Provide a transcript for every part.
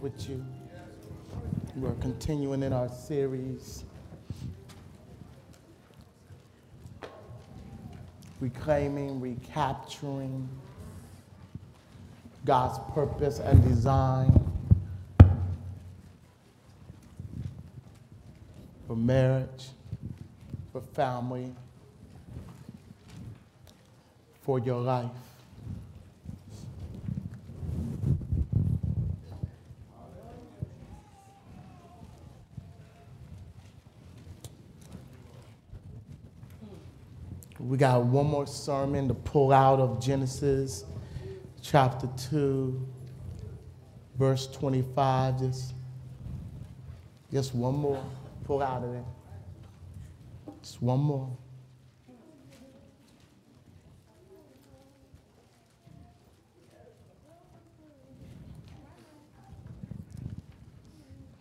with you. We're continuing in our series, reclaiming, recapturing God's purpose and design for marriage, for family, for your life. We got one more sermon to pull out of Genesis chapter 2, verse 25. Just, just one more. Pull out of it. Just one more.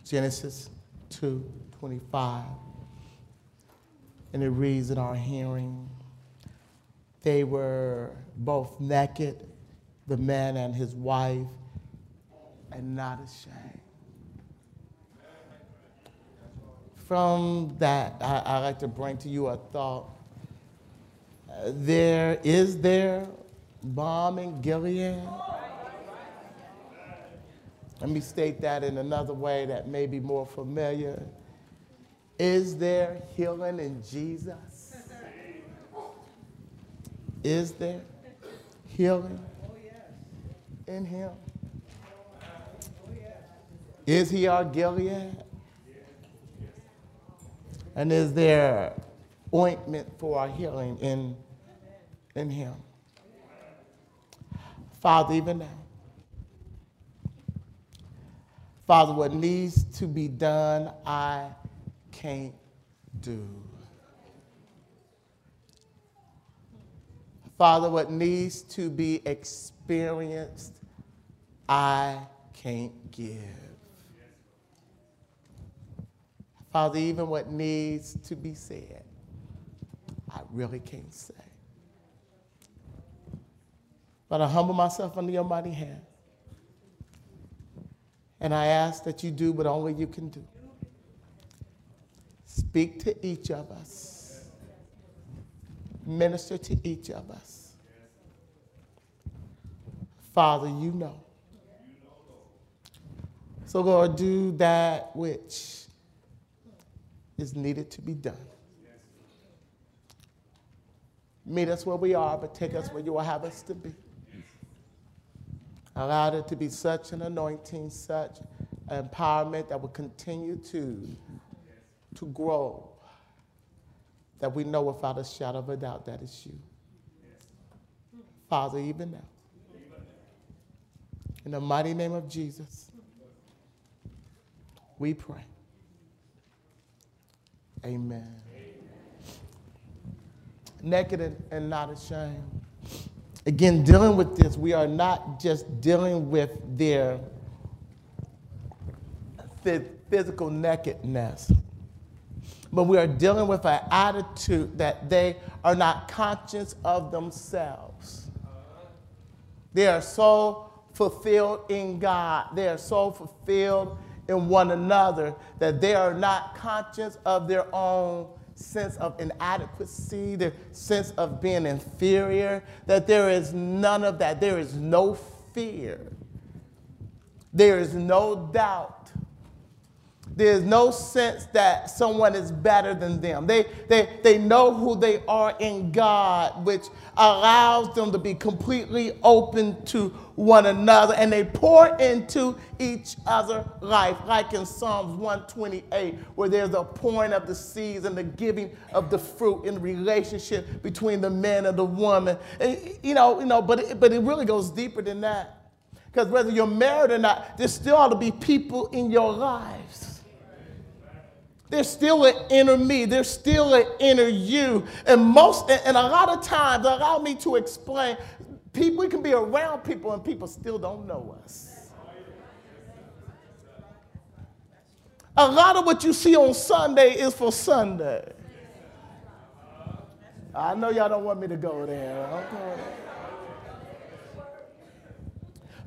Genesis 2 25. And it reads in our hearing they were both naked, the man and his wife, and not ashamed. From that, I, I like to bring to you a thought. There is there balm in Gilead. Let me state that in another way that may be more familiar. Is there healing in Jesus? Is there healing in him? Is he our Gilead? And is there ointment for our healing in, in him? Father, even now, Father, what needs to be done, I can't do. Father, what needs to be experienced, I can't give. Father, even what needs to be said, I really can't say. But I humble myself under your mighty hand. And I ask that you do what only you can do. Speak to each of us, minister to each of us. Father, you know. So, Lord, do that which is needed to be done. Meet us where we are, but take us where you will have us to be. Allow it to be such an anointing, such empowerment that will continue to, to grow, that we know without a shadow of a doubt that it's you. Father, even now, in the mighty name of Jesus, we pray. Amen. Naked and, and not ashamed. Again, dealing with this, we are not just dealing with their physical nakedness, but we are dealing with an attitude that they are not conscious of themselves. They are so fulfilled in God, they are so fulfilled in one another that they are not conscious of their own sense of inadequacy, their sense of being inferior, that there is none of that. There is no fear. There is no doubt. There's no sense that someone is better than them. They, they, they know who they are in God, which allows them to be completely open to one another and they pour into each other life, like in Psalms 128, where there's a pouring of the seeds and the giving of the fruit in the relationship between the man and the woman. And, you know, you know, but it, but it really goes deeper than that. Because whether you're married or not, there still ought to be people in your lives there's still an inner me. There's still an inner you. And most, and a lot of times, allow me to explain, people, we can be around people and people still don't know us. A lot of what you see on Sunday is for Sunday. I know y'all don't want me to go there.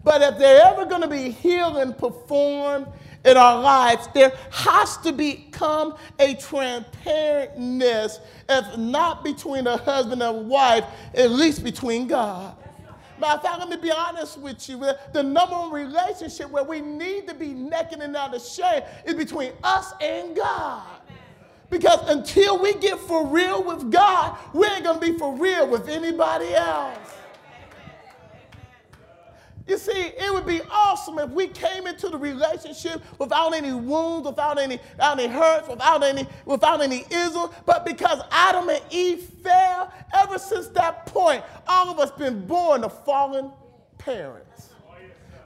But if they're ever going to be healing performed in our lives, there has to become a transparentness, if not between a husband and wife, at least between God. Matter of fact, let me be honest with you. The number one relationship where we need to be naked and not ashamed is between us and God. Because until we get for real with God, we ain't to be for real with anybody else. You see, it would be awesome if we came into the relationship without any wounds, without any, without any hurts, without any, without any isms. But because Adam and Eve fell, ever since that point, all of us been born to fallen parents.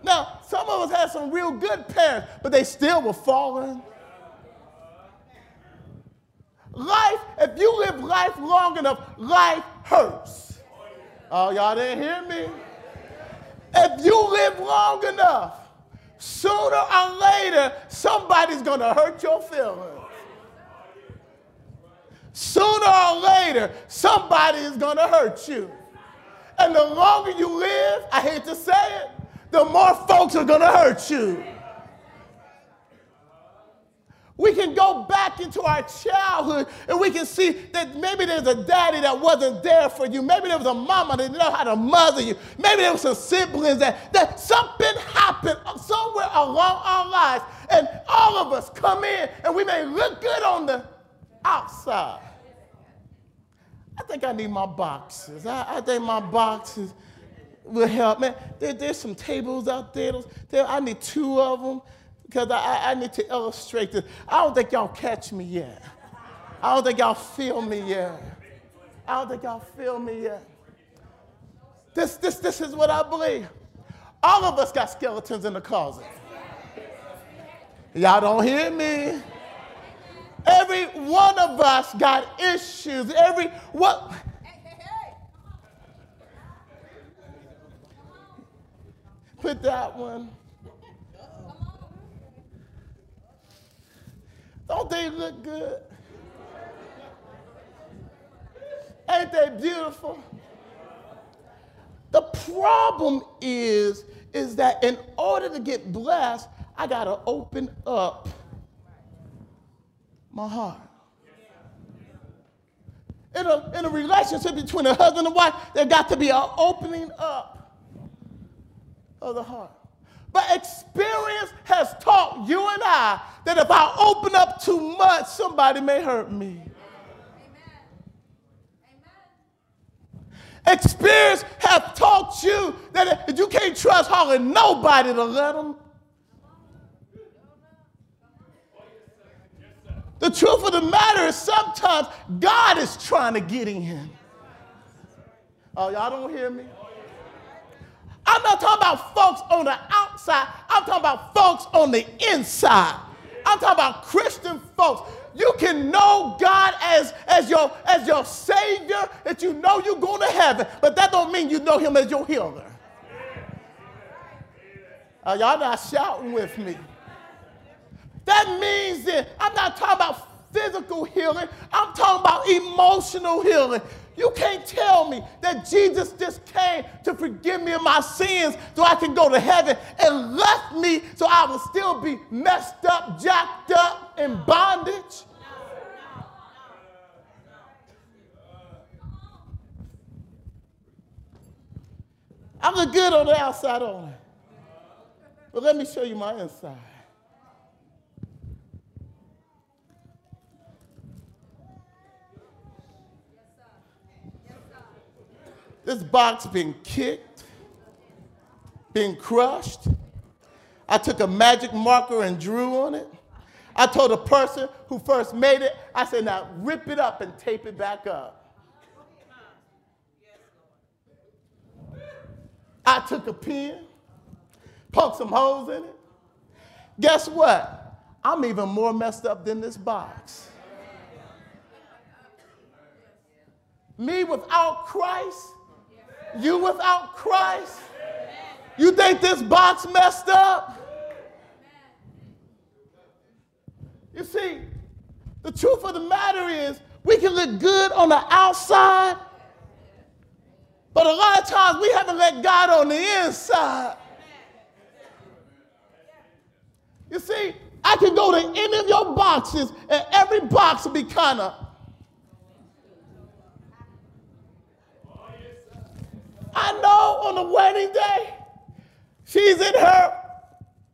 Now, some of us had some real good parents, but they still were fallen. Life, if you live life long enough, life hurts. Oh, y'all didn't hear me? If you live long enough, sooner or later, somebody's going to hurt your feelings. Sooner or later, somebody is going to hurt you. And the longer you live, I hate to say it, the more folks are going to hurt you. We can go back into our childhood and we can see that maybe there's a daddy that wasn't there for you. Maybe there was a mama that didn't know how to mother you. Maybe there was some siblings that, that something happened somewhere along our lives. And all of us come in and we may look good on the outside. I think I need my boxes. I, I think my boxes will help. Man, there, there's some tables out there. there. I need two of them because I, I need to illustrate this. I don't think y'all catch me yet. I don't think y'all feel me yet. I don't think y'all feel me yet. This, this, this is what I believe. All of us got skeletons in the closet. Y'all don't hear me. Every one of us got issues. Every what? Put that one. Don't they look good? Ain't they beautiful? The problem is, is that in order to get blessed, I got to open up my heart. In a, in a relationship between a husband and wife, there got to be an opening up of the heart. But experience has taught you and I that if I open up too much, somebody may hurt me. Experience has taught you that you can't trust hardly nobody to let them. The truth of the matter is sometimes God is trying to get in. Oh, y'all don't hear me? I'm not talking about folks on the outside. I'm talking about folks on the inside. I'm talking about Christian folks. You can know God as, as, your, as your Savior, that you know you're going to heaven, but that don't mean you know Him as your healer. Uh, y'all not shouting with me. That means that I'm not talking about physical healing, I'm talking about emotional healing. You can't tell me that Jesus just came to forgive me of my sins so I can go to heaven and left me so I will still be messed up, jacked up, in bondage. I look good on the outside only. But let me show you my inside. This box been kicked, been crushed. I took a magic marker and drew on it. I told the person who first made it, I said, now rip it up and tape it back up. I took a pen, poked some holes in it. Guess what? I'm even more messed up than this box. Me without Christ you without Christ? You think this box messed up? You see, the truth of the matter is we can look good on the outside, but a lot of times we haven't let God on the inside. You see, I can go to any of your boxes and every box will be kind of I know on the wedding day, she's in her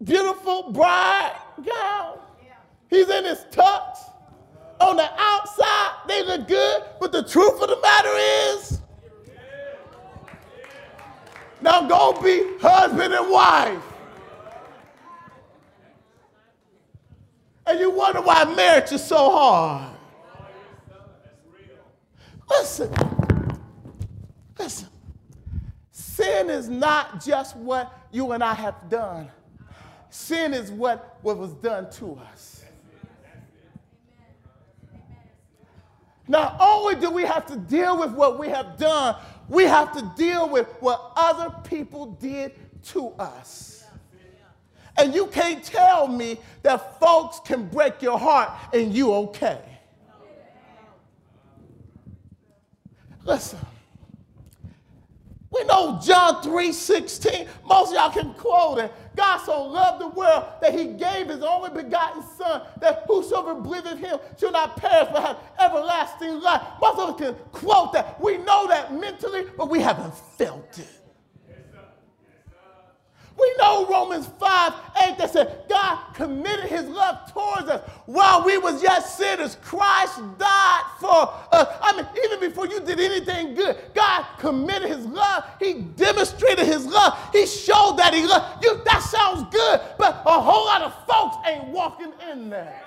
beautiful bride gown. He's in his tux. On the outside, they look good, but the truth of the matter is, now go be husband and wife. And you wonder why marriage is so hard. Listen. Sin is not just what you and I have done. Sin is what, what was done to us. Not only do we have to deal with what we have done, we have to deal with what other people did to us. And you can't tell me that folks can break your heart and you okay. Listen. We know John 3 16. Most y'all can quote it. God so loved the world that he gave his only begotten Son, that whosoever believeth in him shall not perish but have everlasting life. Most of us can quote that. We know that mentally, but we haven't felt it. We know Romans 5 8 that said God committed his love towards us while we was yet sinners. Christ died for us. I mean, even before you did anything good, God committed his love. He demonstrated his love. He showed that he loved you. That sounds good, but a whole lot of folks ain't walking in there.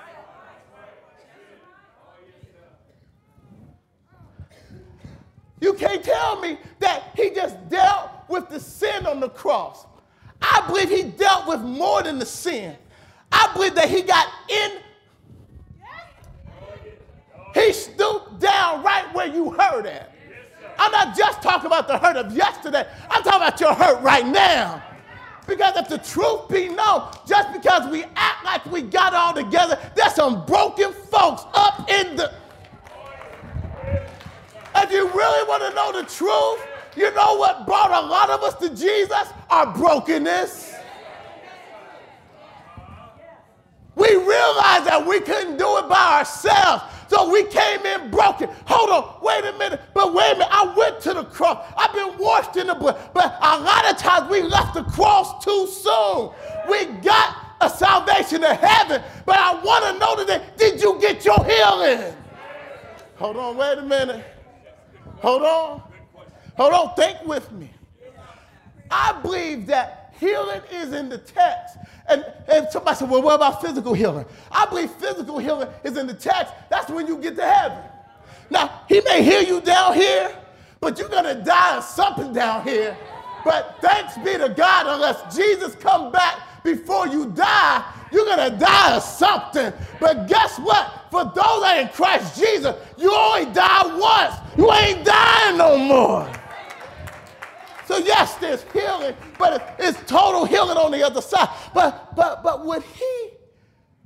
You can't tell me that he just dealt with the sin on the cross. I believe he dealt with more than the sin. I believe that he got in. He stooped down right where you hurt at. I'm not just talking about the hurt of yesterday. I'm talking about your hurt right now. Because if the truth be known, just because we act like we got all together, there's some broken folks up in the. If you really want to know the truth, you know what brought a lot of us to Jesus? Our brokenness. We realized that we couldn't do it by ourselves. So we came in broken. Hold on, wait a minute. But wait a minute, I went to the cross. I've been washed in the blood. But a lot of times we left the cross too soon. We got a salvation to heaven. But I want to know today, did you get your healing? Hold on, wait a minute. Hold on. Hold on, think with me. I believe that healing is in the text. And, and somebody said, well, what about physical healing? I believe physical healing is in the text. That's when you get to heaven. Now, he may heal you down here, but you're going to die of something down here. But thanks be to God, unless Jesus come back before you die, you're going to die of something. But guess what? For those that in Christ Jesus, you only die once. You ain't dying no more. So yes, there's healing, but it's total healing on the other side. But but but would he?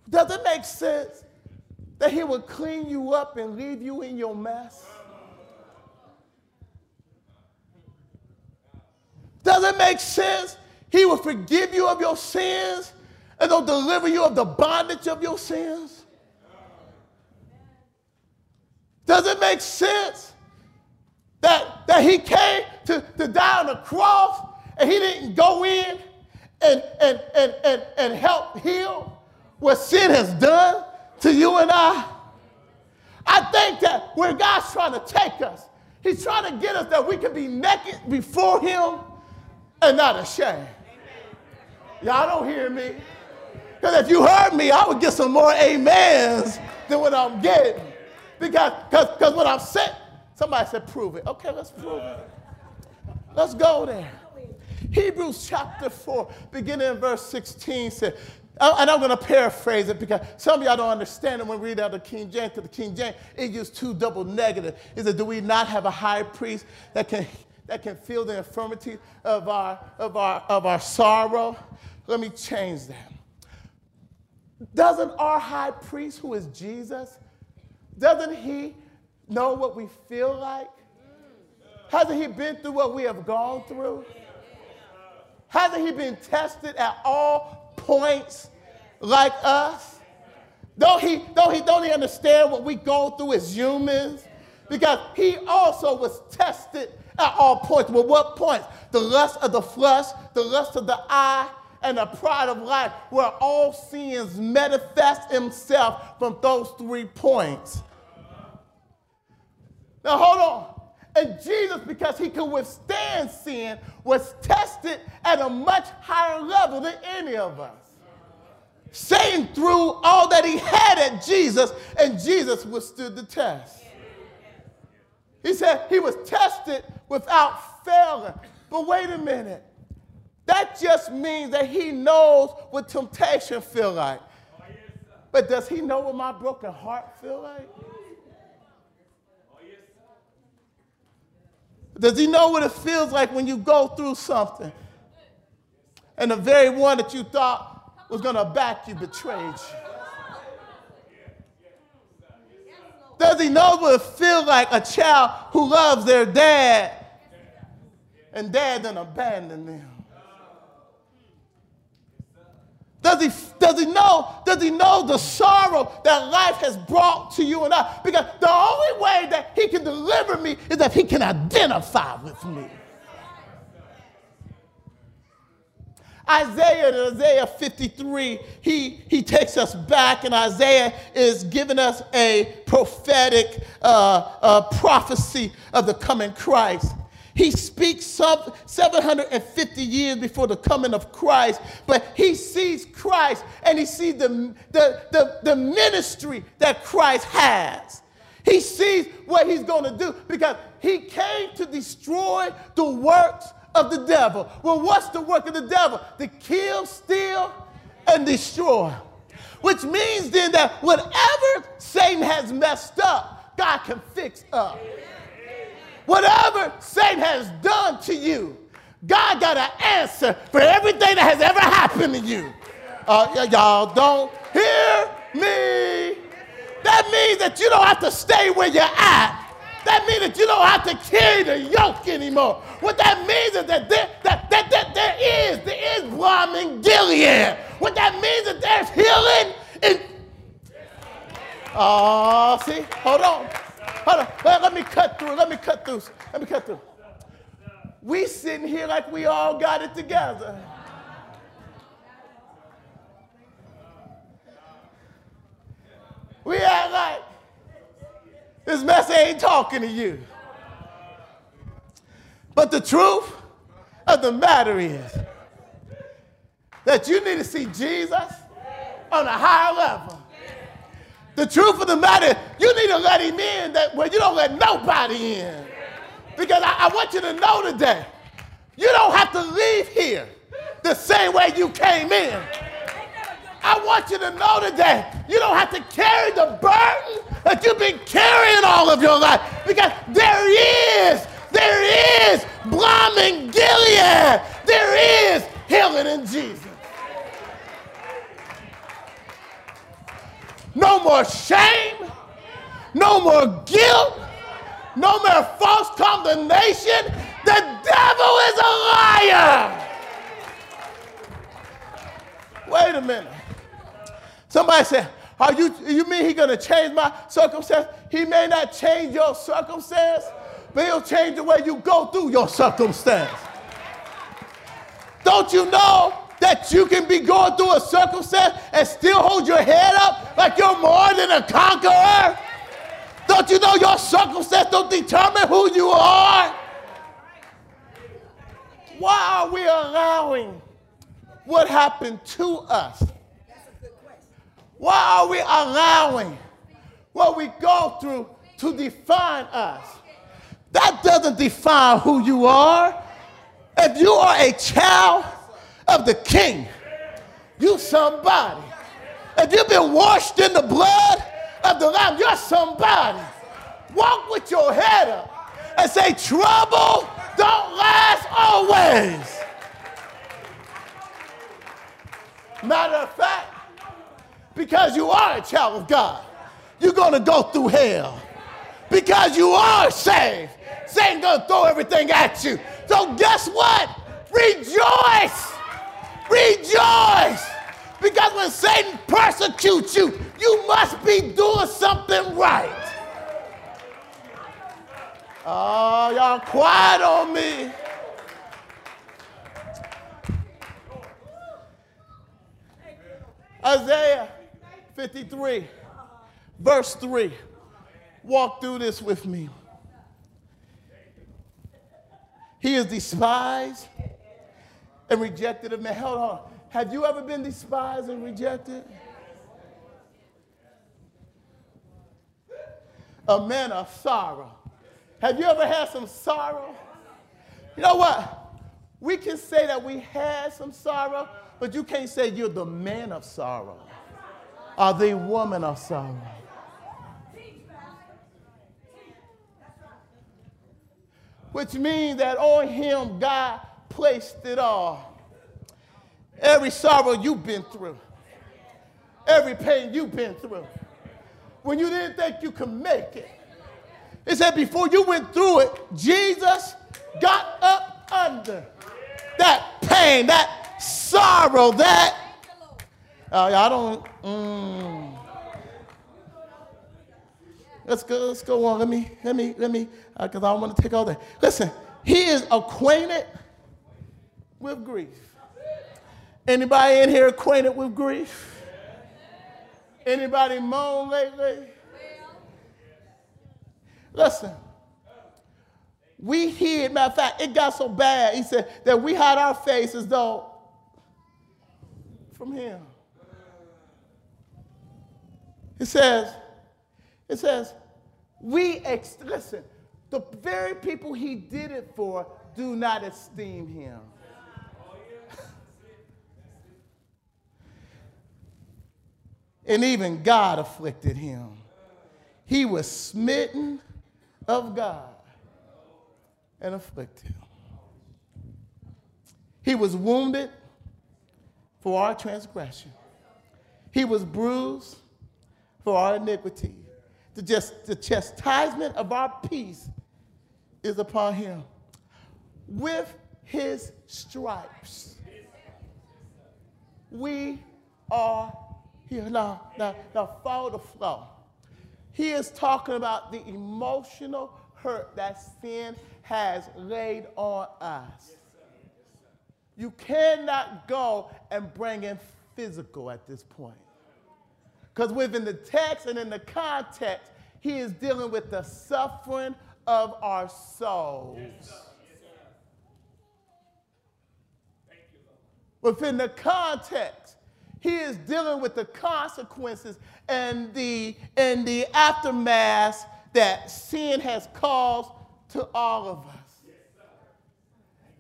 Does it make sense that he would clean you up and leave you in your mess? Does it make sense? He will forgive you of your sins and he'll deliver you of the bondage of your sins. Does it make sense that, that he came to, to die on the cross and he didn't go in and, and, and, and, and help heal what sin has done to you and I? I think that where God's trying to take us, He's trying to get us that we can be naked before Him and not ashamed. Y'all don't hear me. Because if you heard me, I would get some more amens than what I'm getting. Because because what I'm saying, somebody said, prove it. Okay, let's prove it. Let's go there. Hebrews chapter 4, beginning in verse 16, said, and I'm going to paraphrase it because some of y'all don't understand it when we read out the King James, because the King James, it used two double negative. It said, do we not have a high priest that can, that can feel the infirmity of our, of, our, of our sorrow? Let me change that. Doesn't our high priest, who is Jesus, doesn't he know what we feel like? Hasn't he been through what we have gone through? Hasn't he been tested at all points like us? Don't he, don't he, don't he understand what we go through as humans? Because he also was tested at all points. Well, what points? The lust of the flesh, the lust of the eye, and the pride of life, where all sins manifest himself from those three points. Now hold on. And Jesus, because he could withstand sin, was tested at a much higher level than any of us. Satan threw all that he had at Jesus, and Jesus withstood the test. He said he was tested without failing. But wait a minute. That just means that he knows what temptation feel like. But does he know what my broken heart feel like? Does he know what it feels like when you go through something and the very one that you thought was going to back you betrayed you? Does he know what it feels like a child who loves their dad and dad then abandon them? Does he, does he know? Does he know the sorrow that life has brought to you and I? Because the only way that he can deliver me is if he can identify with me. Isaiah in Isaiah 53, he, he takes us back, and Isaiah is giving us a prophetic uh, uh, prophecy of the coming Christ. He speaks 750 years before the coming of Christ, but he sees Christ and he sees the, the, the, the ministry that Christ has. He sees what he's going to do because he came to destroy the works of the devil. Well, what's the work of the devil? To kill, steal, and destroy. Which means then that whatever Satan has messed up, God can fix up. Whatever Satan has done to you, God got an answer for everything that has ever happened to you. Uh, y'all don't hear me. That means that you don't have to stay where you're at. That means that you don't have to carry the yoke anymore. What that means is that there, that, that, that there is, there is balm Gilead. What that means is there's healing in. Oh, see, hold on. Hold on. Let, me cut through. Let me cut through. Let me cut through. We sitting here like we all got it together. We act like this mess ain't talking to you. But the truth of the matter is that you need to see Jesus on a higher level. The truth of the matter, you need to let him in that where you don't let nobody in. Because I, I want you to know today, you don't have to leave here the same way you came in. I want you to know today, you don't have to carry the burden that you've been carrying all of your life. Because there is, there is balm in Gilead. There is healing in Jesus. No more shame. No more guilt. No more false condemnation. The devil is a liar. Wait a minute. Somebody said, Are you, you mean he's going to change my circumstance? He may not change your circumstance, but he'll change the way you go through your circumstance. Don't you know that you can be going through a circumstance and still hold your head up like you're more than a conqueror? Don't you know your circumstance don't determine who you are? Why are we allowing what happened to us? Why are we allowing what we go through to define us? That doesn't define who you are. If you are a child of the king, you somebody. If you've been washed in the blood of the Lamb, you're somebody. Walk with your head up and say, trouble don't last always. Matter of fact, because you are a child of God, you're going to go through hell. Because you are saved, Satan's going to throw everything at you. So guess what? Rejoice. Rejoice. Because when Satan persecutes you, you must be doing something right. Oh, y'all quiet on me. Isaiah 53, verse 3. Walk through this with me. He is despised and rejected of men. Hold on. Have you ever been despised and rejected? A man of sorrow. Have you ever had some sorrow? You know what? We can say that we had some sorrow, but you can't say you're the man of sorrow or the woman of sorrow. Which means that on him God placed it all. Every sorrow you've been through, every pain you've been through, when you didn't think you could make it. It said before you went through it, Jesus got up under that pain, that sorrow, that. Uh, I don't. Mm. Let's go. Let's go on. Let me. Let me. Let me. Because uh, I don't want to take all that. Listen. He is acquainted with grief. Anybody in here acquainted with grief? Anybody moan lately? Listen, we hid, matter of fact, it got so bad, he said, that we hide our faces though from him. It says, it says, we, ex- listen, the very people he did it for do not esteem him. And even God afflicted him. He was smitten of God and afflicted. He was wounded for our transgression. He was bruised for our iniquity. The, just, the chastisement of our peace is upon him. With his stripes, we are Now, now, now follow the flow. He is talking about the emotional hurt that sin has laid on us. You cannot go and bring in physical at this point. Because within the text and in the context, he is dealing with the suffering of our souls. Within the context, he is dealing with the consequences and the, and the aftermath that sin has caused to all of us.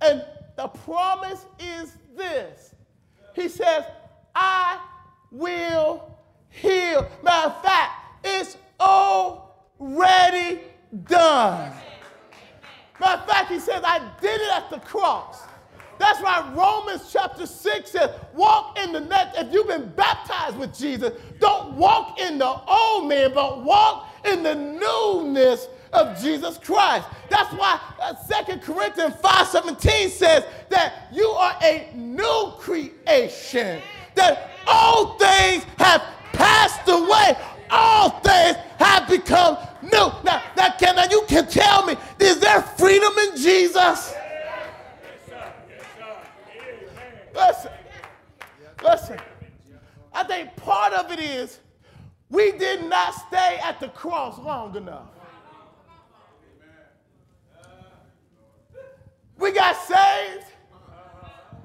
And the promise is this He says, I will heal. Matter of fact, it's already done. Matter of fact, he says, I did it at the cross. That's why Romans chapter 6 says, walk in the net. If you've been baptized with Jesus, don't walk in the old man, but walk in the newness of Jesus Christ. That's why uh, 2 Corinthians 5:17 says that you are a new creation. That all things have passed away. All things have become new. Now, now can now you can tell me, is there freedom in Jesus? Listen, listen. I think part of it is we did not stay at the cross long enough. We got saved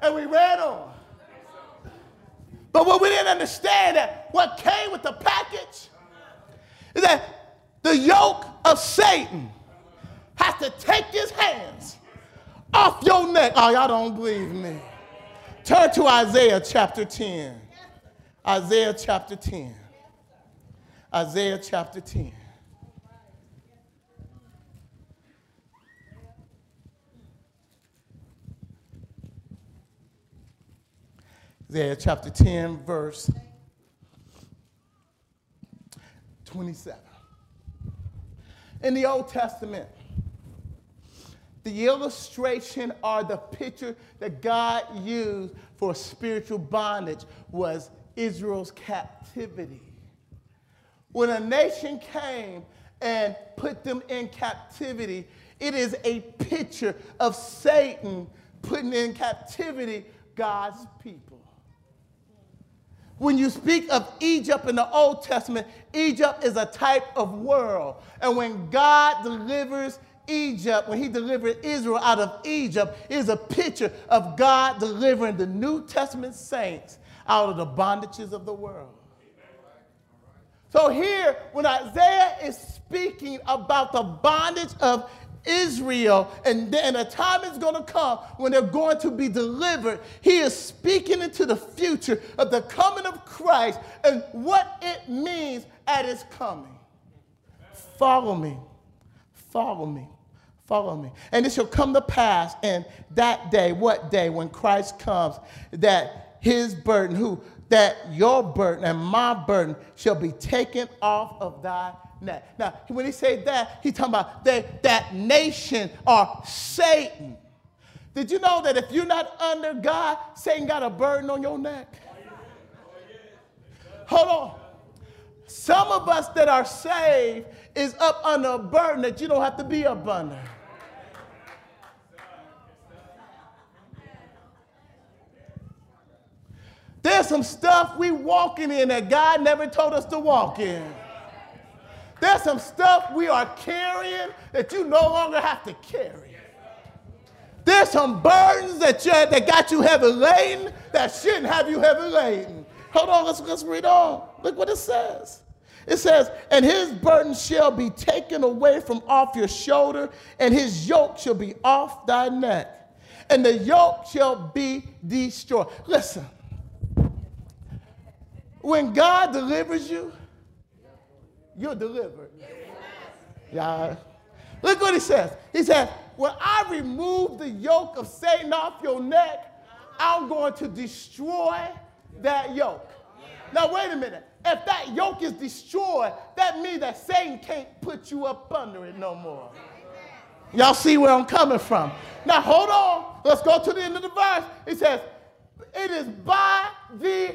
and we ran on. But what we didn't understand that what came with the package is that the yoke of Satan has to take his hands off your neck. Oh, y'all don't believe me. Turn to Isaiah chapter 10. Isaiah chapter 10. Isaiah chapter 10. Isaiah chapter 10, verse 27. In the Old Testament, the illustration or the picture that God used for spiritual bondage was Israel's captivity. When a nation came and put them in captivity, it is a picture of Satan putting in captivity God's people. When you speak of Egypt in the Old Testament, Egypt is a type of world. And when God delivers Egypt, when he delivered Israel out of Egypt, is a picture of God delivering the New Testament saints out of the bondages of the world. So here, when Isaiah is speaking about the bondage of Israel, and then a time is going to come when they're going to be delivered. He is speaking into the future of the coming of Christ and what it means at his coming. Follow me. Follow me. Follow me. And it shall come to pass in that day, what day, when Christ comes, that his burden, who, that your burden and my burden shall be taken off of thy neck. Now, when he said that, he's talking about that, that nation or Satan. Did you know that if you're not under God, Satan got a burden on your neck? Hold on. Some of us that are saved is up under a burden that you don't have to be up under. There's some stuff we walking in that God never told us to walk in. There's some stuff we are carrying that you no longer have to carry. There's some burdens that, you, that got you heavy laden that shouldn't have you heavy laden. Hold on, let's, let's read on. Look what it says. It says, And his burden shall be taken away from off your shoulder, and his yoke shall be off thy neck, and the yoke shall be destroyed. Listen, when God delivers you, you're delivered. Yeah. Look what he says. He says, When I remove the yoke of Satan off your neck, I'm going to destroy that yoke. Now, wait a minute. If that yoke is destroyed, that means that Satan can't put you up under it no more. Y'all see where I'm coming from. Now, hold on. Let's go to the end of the verse. It says, It is by the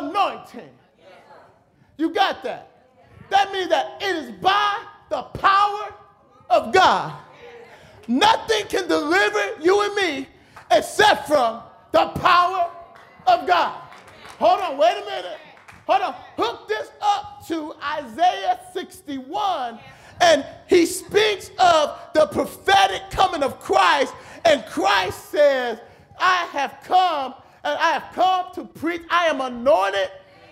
anointing. You got that? That means that it is by the power of God. Nothing can deliver you and me except from the power of God. Hold on, wait a minute. Hold on. Hook this up to Isaiah 61, and he speaks of the prophetic coming of Christ, and Christ says, I have come and I have come to preach. I am anointed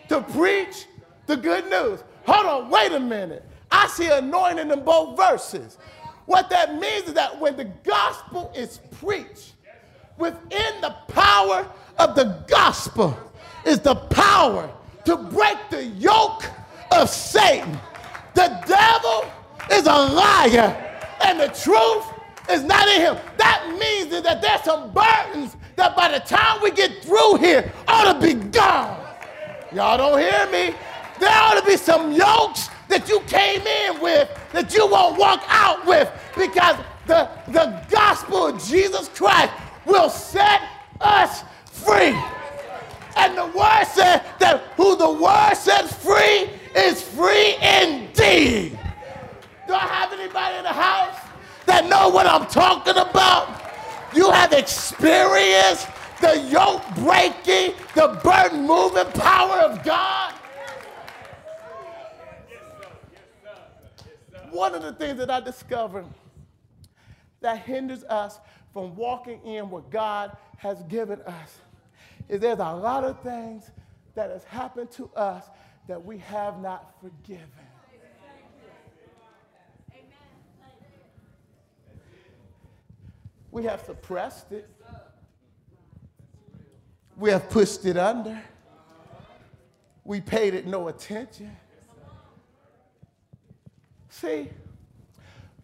to preach the good news. Hold on, wait a minute. I see anointing in both verses. What that means is that when the gospel is preached, within the power of the gospel is the power to break the yoke of Satan. The devil is a liar, and the truth is not in him. That means that there's some burdens that by the time we get through here ought to be gone. Y'all don't hear me? There ought to be some yokes that you came in with that you won't walk out with because the, the gospel of Jesus Christ will set us free. And the word said that who the word sets free is free indeed. Do I have anybody in the house that know what I'm talking about? You have experienced the yoke breaking, the burden moving power of God. One of the things that I discovered that hinders us from walking in what God has given us is there's a lot of things that has happened to us that we have not forgiven. We have suppressed it. We have pushed it under. We paid it no attention. See,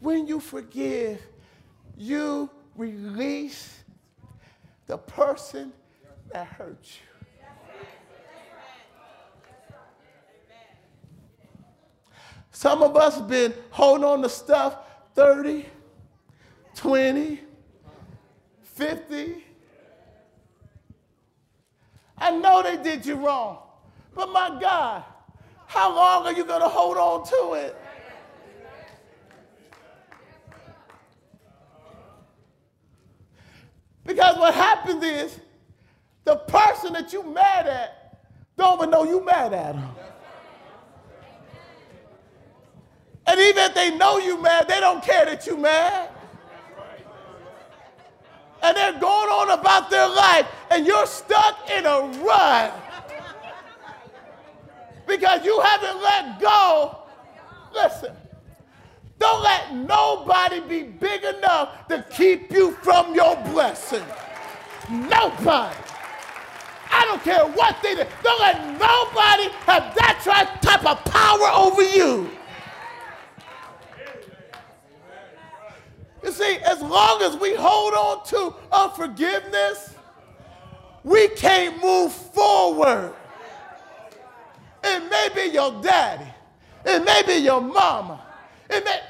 when you forgive, you release the person that hurt you. Some of us have been holding on to stuff 30, 20, 50. I know they did you wrong, But my God, how long are you going to hold on to it? Because what happens is the person that you mad at don't even know you mad at them. And even if they know you mad, they don't care that you mad. And they're going on about their life, and you're stuck in a rut because you haven't let go. Listen, don't let nobody be big enough to keep you from your blessing. Nobody. I don't care what they do. Don't let nobody have that type of power over you. You see, as long as we hold on to unforgiveness, we can't move forward. It may be your daddy. It may be your mama. It may.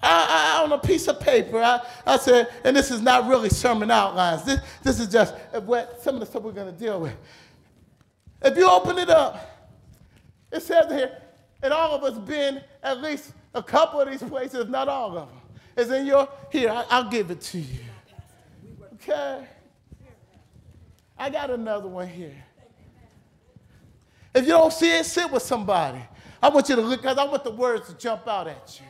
I, I, on a piece of paper, I, I said, and this is not really sermon outlines. This, this is just what some of the stuff we're going to deal with. If you open it up, it says here, and all of us been at least a couple of these places, not all of them. It's in your, here, I, I'll give it to you. Okay? I got another one here. If you don't see it, sit with somebody. I want you to look, because I want the words to jump out at you.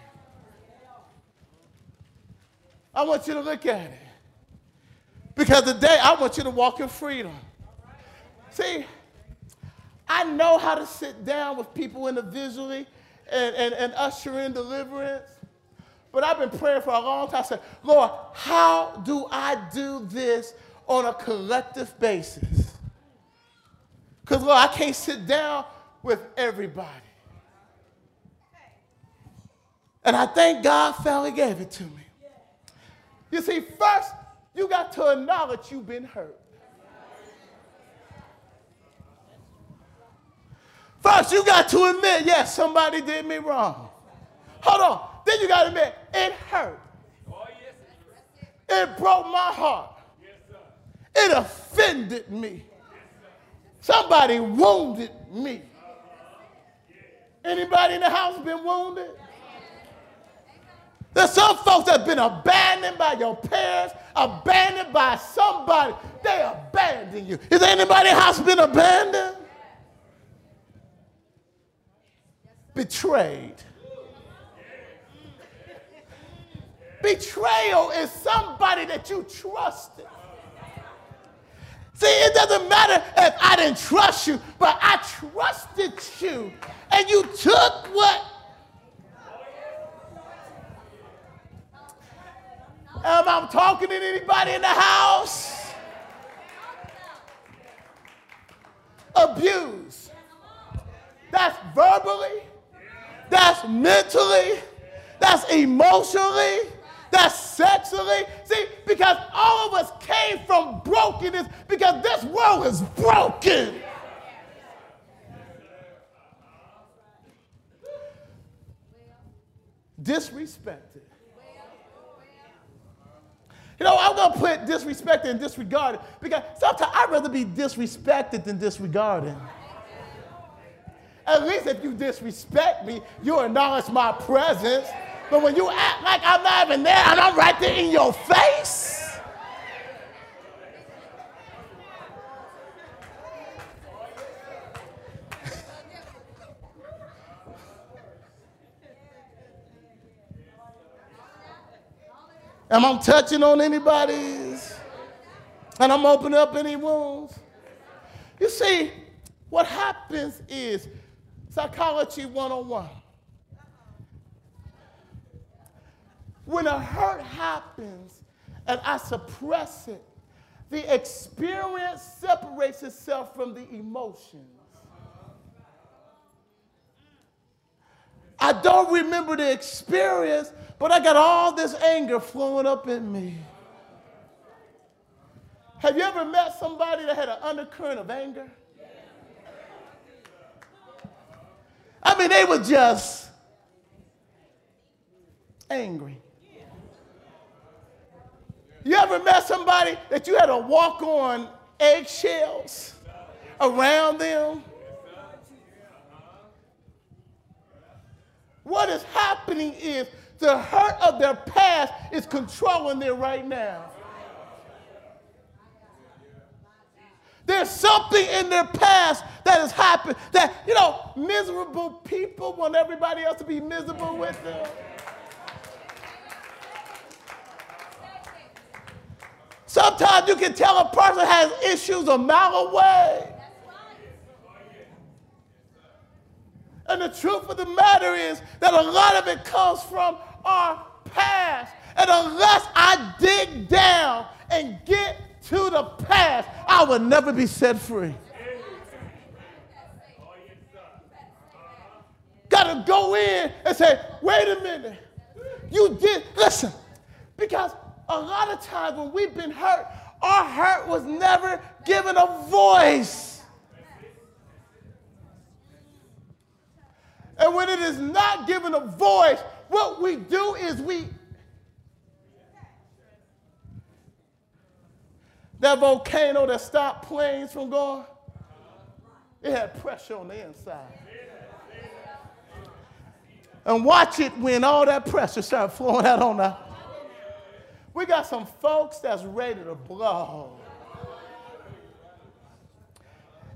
I want you to look at it. Because today I want you to walk in freedom. See, I know how to sit down with people individually and, and, and usher in deliverance. But I've been praying for a long time. I said, Lord, how do I do this on a collective basis? Because, Lord, I can't sit down with everybody. And I thank God finally gave it to me. You see, first, you got to acknowledge you've been hurt. First, you got to admit, yes, somebody did me wrong. Hold on. Then you got to admit, it hurt. It broke my heart. It offended me. Somebody wounded me. Anybody in the house been wounded? There's some folks that have been abandoned by your parents, abandoned by somebody. They abandon you. Is anybody in the house been abandoned? Betrayed. Betrayal is somebody that you trusted. See, it doesn't matter if I didn't trust you, but I trusted you and you took what. Am I talking to anybody in the house? Abuse. That's verbally, that's mentally, that's emotionally, that's sexually. See, because all of us came from brokenness because this world is broken. Disrespected. You know, I'm going to put disrespected and disregarded because sometimes I'd rather be disrespected than disregarded. At least if you disrespect me, you acknowledge my presence. But when you act like I'm not even there and I'm right there in your face, Am I touching on anybody's? And I'm opening up any wounds? You see, what happens is Psychology 101. When a hurt happens and I suppress it, the experience separates itself from the emotions. I don't remember the experience, but I got all this anger flowing up in me. Have you ever met somebody that had an undercurrent of anger? I mean, they were just angry. You ever met somebody that you had to walk on eggshells around them. What is happening is the hurt of their past is controlling them right now. There's something in their past that has happened that, you know, miserable people want everybody else to be miserable with them. Sometimes you can tell a person has issues a mile away. And the truth of the matter is that a lot of it comes from our past. And unless I dig down and get to the past, I will never be set free. Got to go in and say, wait a minute. You did, listen, because a lot of times when we've been hurt, our hurt was never given a voice. And when it is not given a voice, what we do is we. That volcano that stopped planes from going, it had pressure on the inside. And watch it when all that pressure starts flowing out on the. We got some folks that's ready to blow.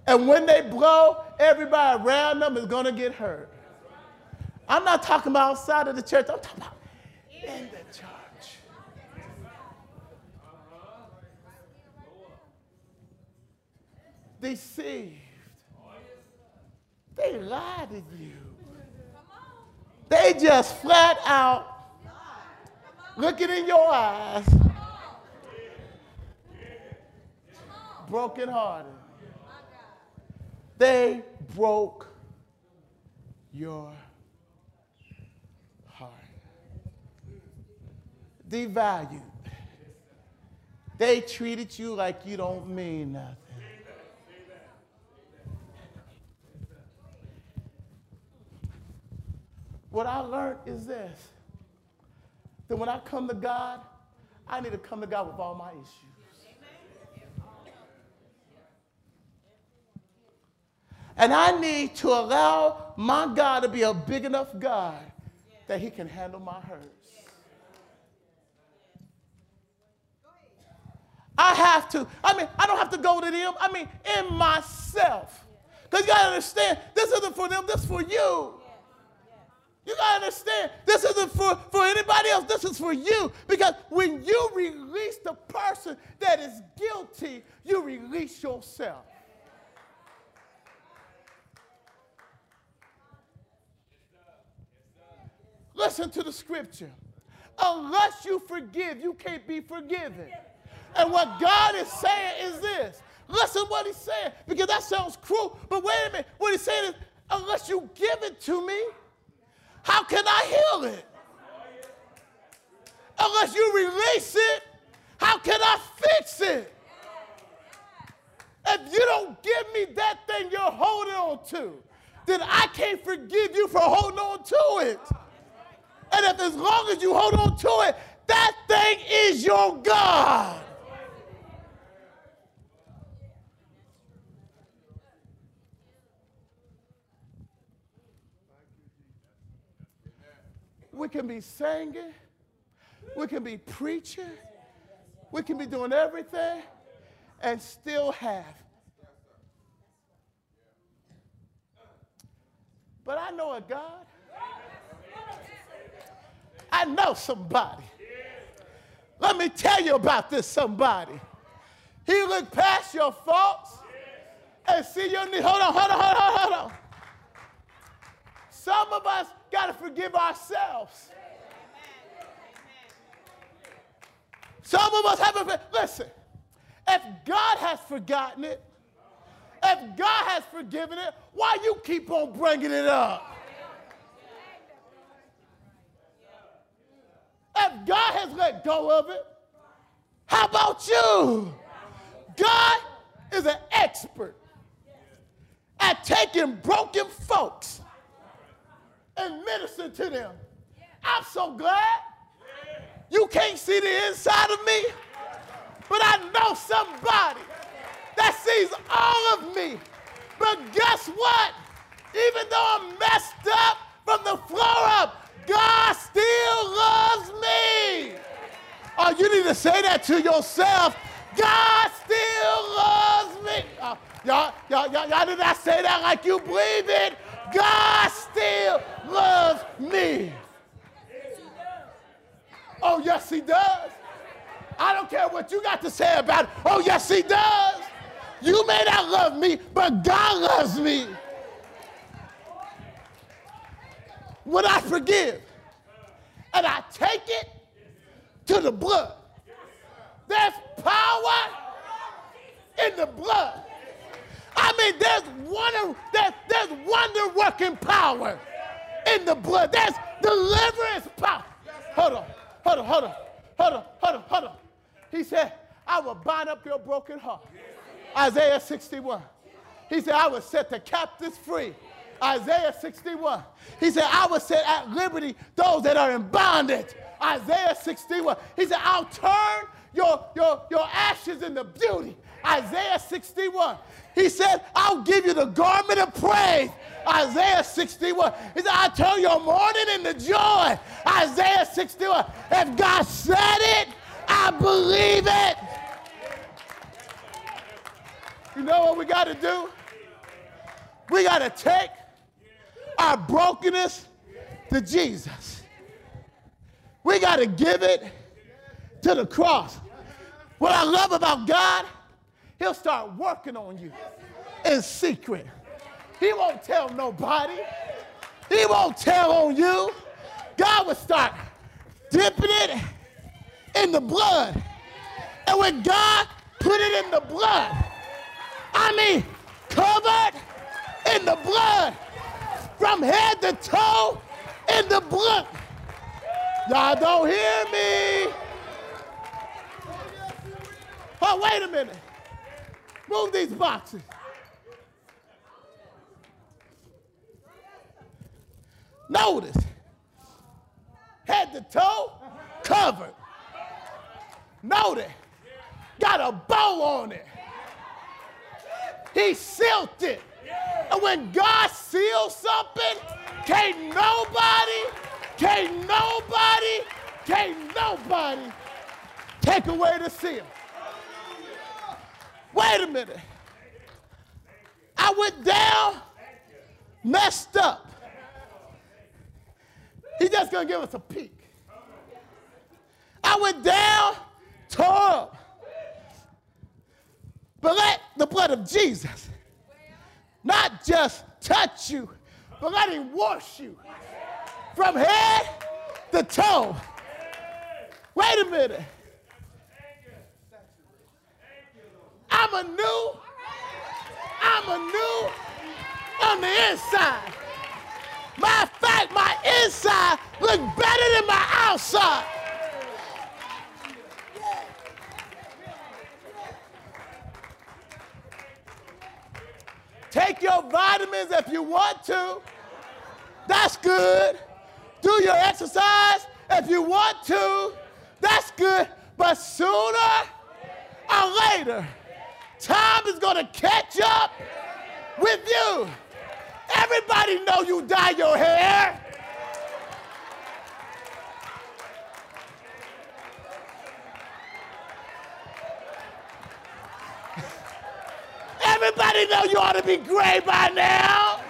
And when they blow, everybody around them is going to get hurt. I'm not talking about outside of the church, I'm talking about in the church. Deceived. They lied to you. They just flat out looking in your eyes, broken hearted. They broke your heart. Devalued. They treated you like you don't mean nothing. What I learned is this that when I come to God, I need to come to God with all my issues. And I need to allow my God to be a big enough God that He can handle my hurts. I have to, I mean, I don't have to go to them. I mean, in myself. Because you got to understand, this isn't for them, this is for you. You got to understand, this isn't for, for anybody else, this is for you. Because when you release the person that is guilty, you release yourself. Listen to the scripture. Unless you forgive, you can't be forgiven. And what God is saying is this. Listen what he's saying, because that sounds cruel. But wait a minute. What he's saying is, unless you give it to me, how can I heal it? Unless you release it, how can I fix it? If you don't give me that thing you're holding on to, then I can't forgive you for holding on to it. And if as long as you hold on to it, that thing is your God. We can be singing, we can be preaching, we can be doing everything and still have. But I know a God. I know somebody. Let me tell you about this somebody. He looked past your faults and see your need. Hold on, hold on, hold on, hold on. Some of us got to forgive ourselves. Some of us haven't. Listen, if God has forgotten it, if God has forgiven it, why you keep on bringing it up? If God has let go of it, how about you? God is an expert at taking broken folks and minister to them. I'm so glad you can't see the inside of me, but I know somebody that sees all of me. But guess what? Even though I'm messed up from the floor up, God still loves me. Oh, you need to say that to yourself. God still loves me. Oh, y'all, y'all, y'all, y'all did not say that like you believe it. God still loves me. Oh, yes, he does. I don't care what you got to say about it. Oh, yes, he does. You may not love me, but God loves me. When I forgive and I take it to the blood, there's power in the blood. I mean, there's wonder, there's, there's wonder working power in the blood. There's deliverance power. Hold on, hold on, hold on, hold on, hold on, hold on. He said, I will bind up your broken heart. Isaiah 61. He said, I will set the captives free. Isaiah 61. He said, I will set at liberty those that are in bondage. Isaiah 61. He said, I'll turn your, your, your ashes into beauty. Isaiah 61. He said, I'll give you the garment of praise. Isaiah 61. He said, I'll turn your mourning into joy. Isaiah 61. If God said it, I believe it. You know what we got to do? We got to take our brokenness to Jesus. We got to give it to the cross. What I love about God, He'll start working on you in secret. He won't tell nobody. He won't tell on you. God will start dipping it in the blood. And when God put it in the blood, I mean, covered in the blood, from head to toe in the blood. Y'all don't hear me. Oh, wait a minute. Move these boxes. Notice, head to toe, covered. Notice, got a bow on it. He sealed it. And when God seals something, can't nobody, can't nobody, can't nobody take away the seal. Wait a minute. I went down, messed up. He's just gonna give us a peek. I went down, tore up. But let the blood of Jesus not just touch you, but let him wash you from head to toe. Wait a minute. I'm a new, I'm a new on the inside. Of fact, my inside look better than my outside. Take your vitamins if you want to. That's good. Do your exercise if you want to. That's good. But sooner or later, time is going to catch up with you. Everybody know you dye your hair. Everybody know you ought to be gray by now.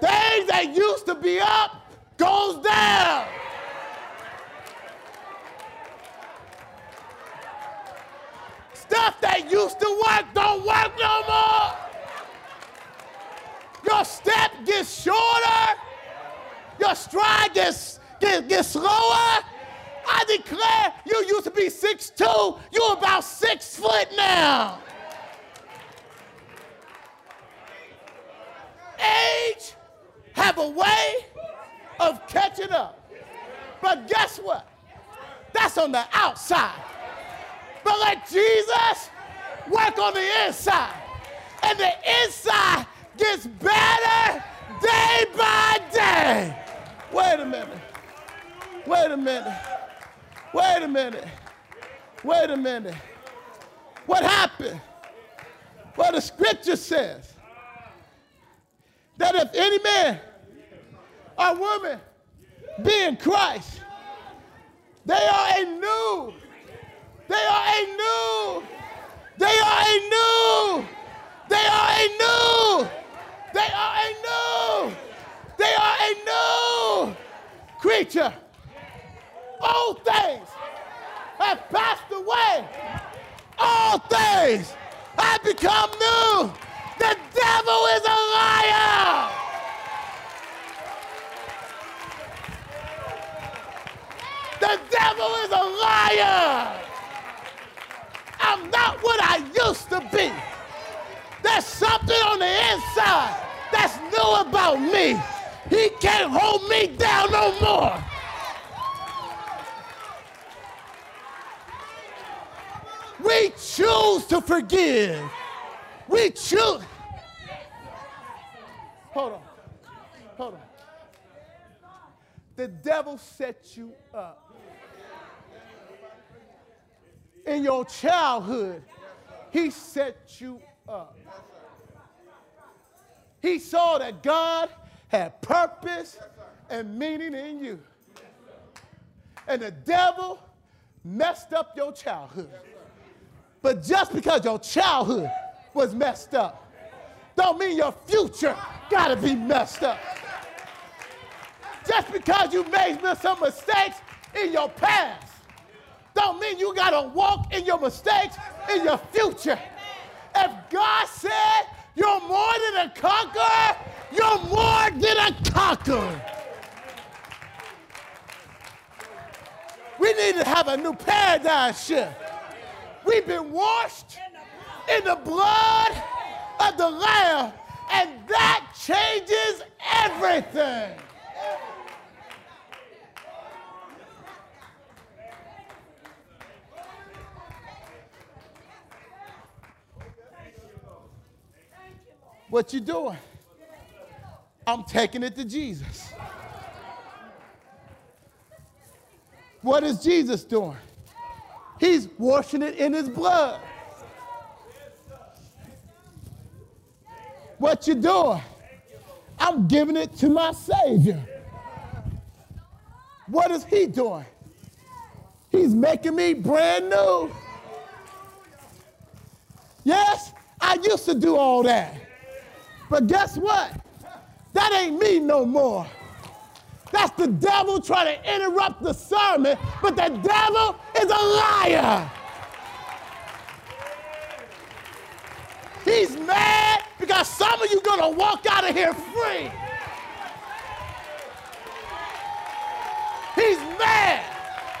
Things that used to be up goes down. Stuff used to work don't work no more. Your step gets shorter. Your stride gets, gets, gets slower. I declare you used to be 6'2, you're about six foot now. Age have a way of catching up. But guess what? That's on the outside. But let Jesus work on the inside. And the inside gets better day by day. Wait a minute. Wait a minute. Wait a minute. Wait a minute. What happened? Well, the scripture says that if any man or woman be in Christ, they are a new, they are a new, they are a new, they are a new, they are a new, they are a new creature. Old things have passed away. All things have become new. The devil is a liar. The devil is a liar. I'm not what I used to be. There's something on the inside that's new about me. He can't hold me down no more. We choose to forgive. We choose. Hold on. Hold on. The devil set you up. In your childhood, he set you up. He saw that God had purpose and meaning in you. And the devil messed up your childhood. But just because your childhood was messed up, don't mean your future gotta be messed up. Just because you made some mistakes in your past, don't mean you gotta walk in your mistakes in your future. If God said you're more than a conqueror, you're more than a conqueror. We need to have a new paradigm shift. We've been washed in the blood of the Lamb, and that changes everything. What you doing? I'm taking it to Jesus. What is Jesus doing? He's washing it in his blood. What you doing? I'm giving it to my Savior. What is he doing? He's making me brand new. Yes, I used to do all that. But guess what? That ain't me no more. That's the devil trying to interrupt the sermon, but the devil is a liar. He's mad because some of you gonna walk out of here free. He's mad.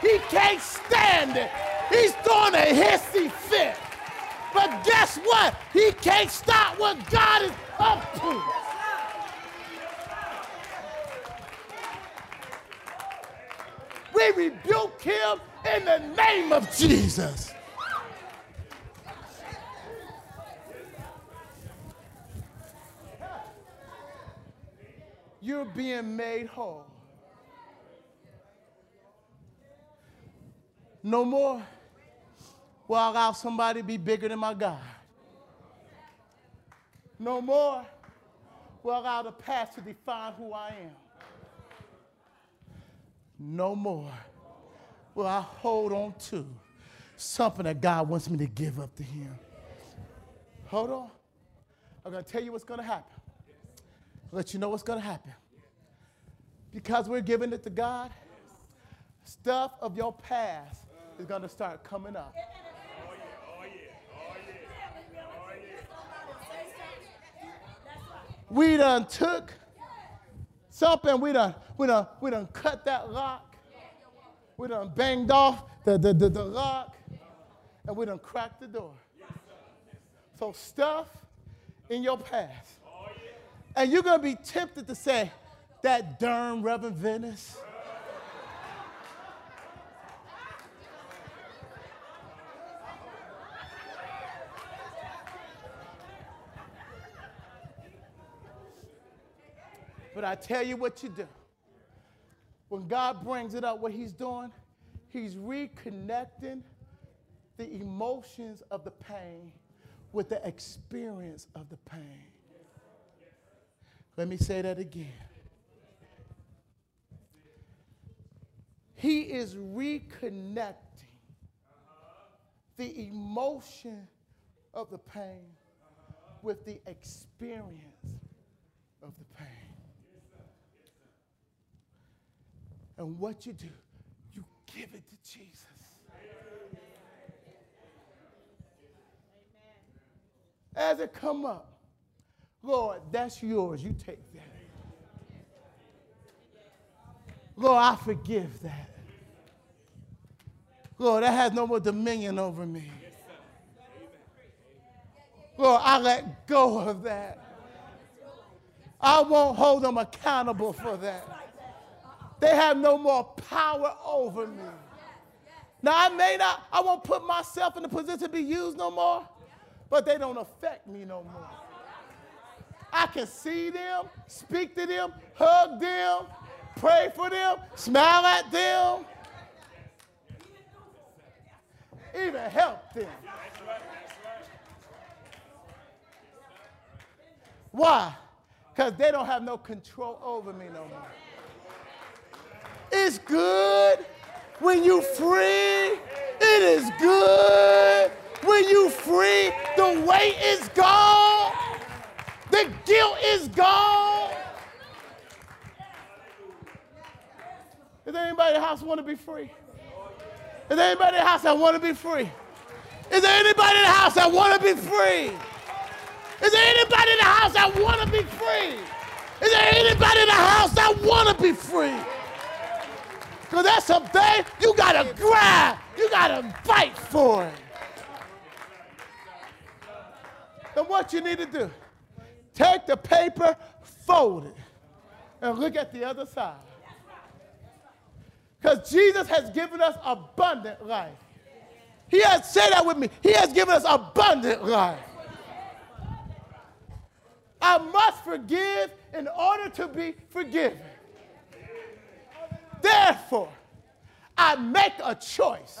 He can't stand it. He's throwing a hissy fit. But guess what? He can't stop what God is up to. We rebuke him in the name of Jesus. You're being made whole. No more will allow somebody to be bigger than my God. No more will allow the past to define who I am. No more will I hold on to something that God wants me to give up to Him. Hold on. I'm going to tell you what's going to happen. I'll let you know what's going to happen. Because we're giving it to God, stuff of your past is going to start coming up. We done took something, we done, we done, we done cut that lock, we done banged off the, the, the, the lock, and we done cracked the door. So stuff in your past. And you're gonna be tempted to say, that darn Reverend Venice. I tell you what you do. when God brings it up, what he's doing, he's reconnecting the emotions of the pain with the experience of the pain. Let me say that again. He is reconnecting the emotion of the pain with the experience of the pain. And what you do, you give it to Jesus. As it come up, Lord, that's yours. You take that. Lord, I forgive that. Lord, that has no more dominion over me. Lord, I let go of that. I won't hold them accountable for that. They have no more power over me. Now, I may not, I won't put myself in the position to be used no more, but they don't affect me no more. I can see them, speak to them, hug them, pray for them, smile at them, even help them. Why? Because they don't have no control over me no more. It's good when you free. It is good when you free. The weight is gone. The guilt is gone. Is there anybody in the house want to be free? Is there anybody in the house that want to be free? Is there anybody in the house that want to be free? Is there anybody in the house that want to be free? Is there anybody in the house that want to be free? Because that's something you got to grab. You got to fight for it. Then what you need to do, take the paper, fold it, and look at the other side. Because Jesus has given us abundant life. He has, said that with me, He has given us abundant life. I must forgive in order to be forgiven. Therefore, I make a choice.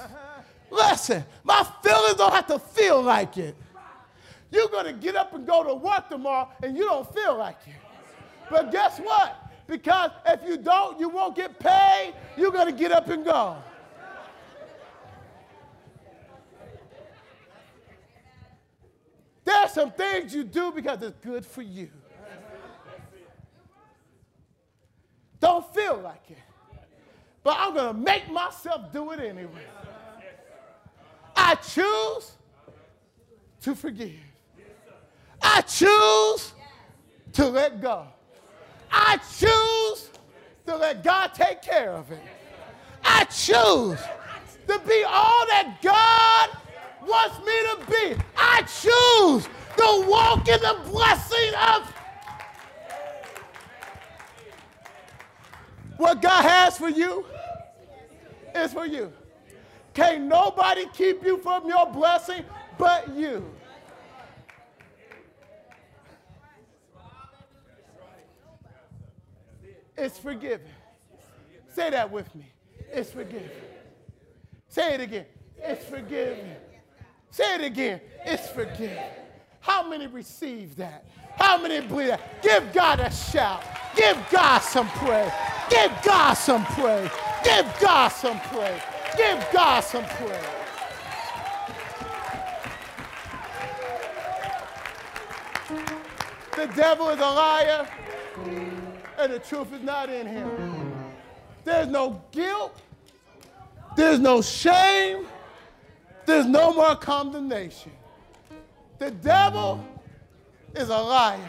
Listen, my feelings don't have to feel like it. You're going to get up and go to work tomorrow and you don't feel like it. But guess what? Because if you don't, you won't get paid. You're going to get up and go. There are some things you do because it's good for you. Don't feel like it. But I'm going to make myself do it anyway. I choose to forgive. I choose to let go. I choose to let God take care of it. I choose to be all that God wants me to be. I choose to walk in the blessing of what God has for you is for you. Can't nobody keep you from your blessing but you. It's forgiven. Say that with me. It's forgiven. Say it again. It's forgiven. Say it again. It's forgiven. How many receive that? How many believe that? Give God a shout. Give God some praise. Give God some praise. Give God some praise. Give God some praise. The devil is a liar and the truth is not in him. There's no guilt, there's no shame, there's no more condemnation. The devil is a liar,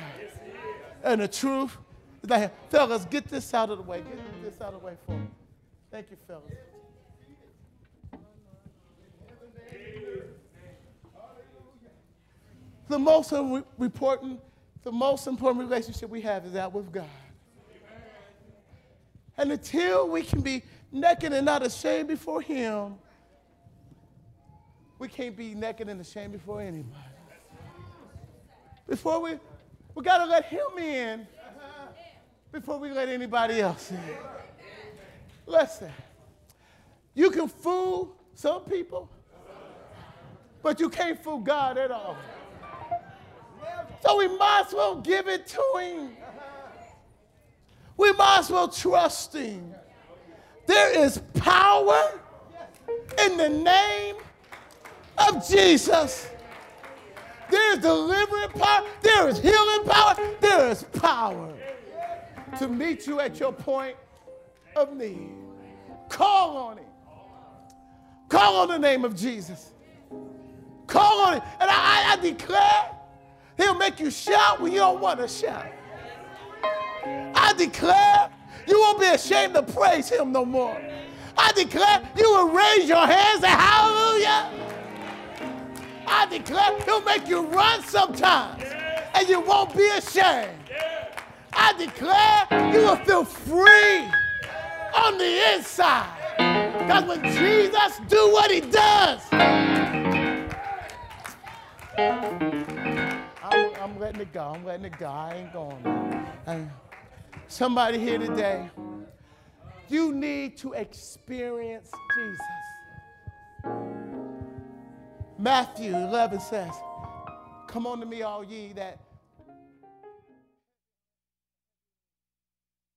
and the truth is not him. Fellas, get this out of the way. Get this out of the way for me. Thank you, fellas. The most important, the most important relationship we have is that with God. And until we can be naked and not ashamed before Him, we can't be naked and ashamed before anybody. Before we, we got to let Him in before we let anybody else in. Listen, you can fool some people, but you can't fool God at all. So we might as well give it to Him. We might as well trust Him. There is power in the name of Jesus. There is delivering power. There is healing power. There is power to meet you at your point of need. Call on Him. Call on the name of Jesus. Call on Him. And I, I declare He'll make you shout when you don't want to shout. I declare you won't be ashamed to praise him no more. I declare you will raise your hands and hallelujah. I declare he'll make you run sometimes and you won't be ashamed. I declare you will feel free on the inside. Because when Jesus do what he does, I'm, I'm letting it go. I'm letting it go. I ain't going. And somebody here today, you need to experience Jesus. Matthew 11 says, Come unto me, all ye that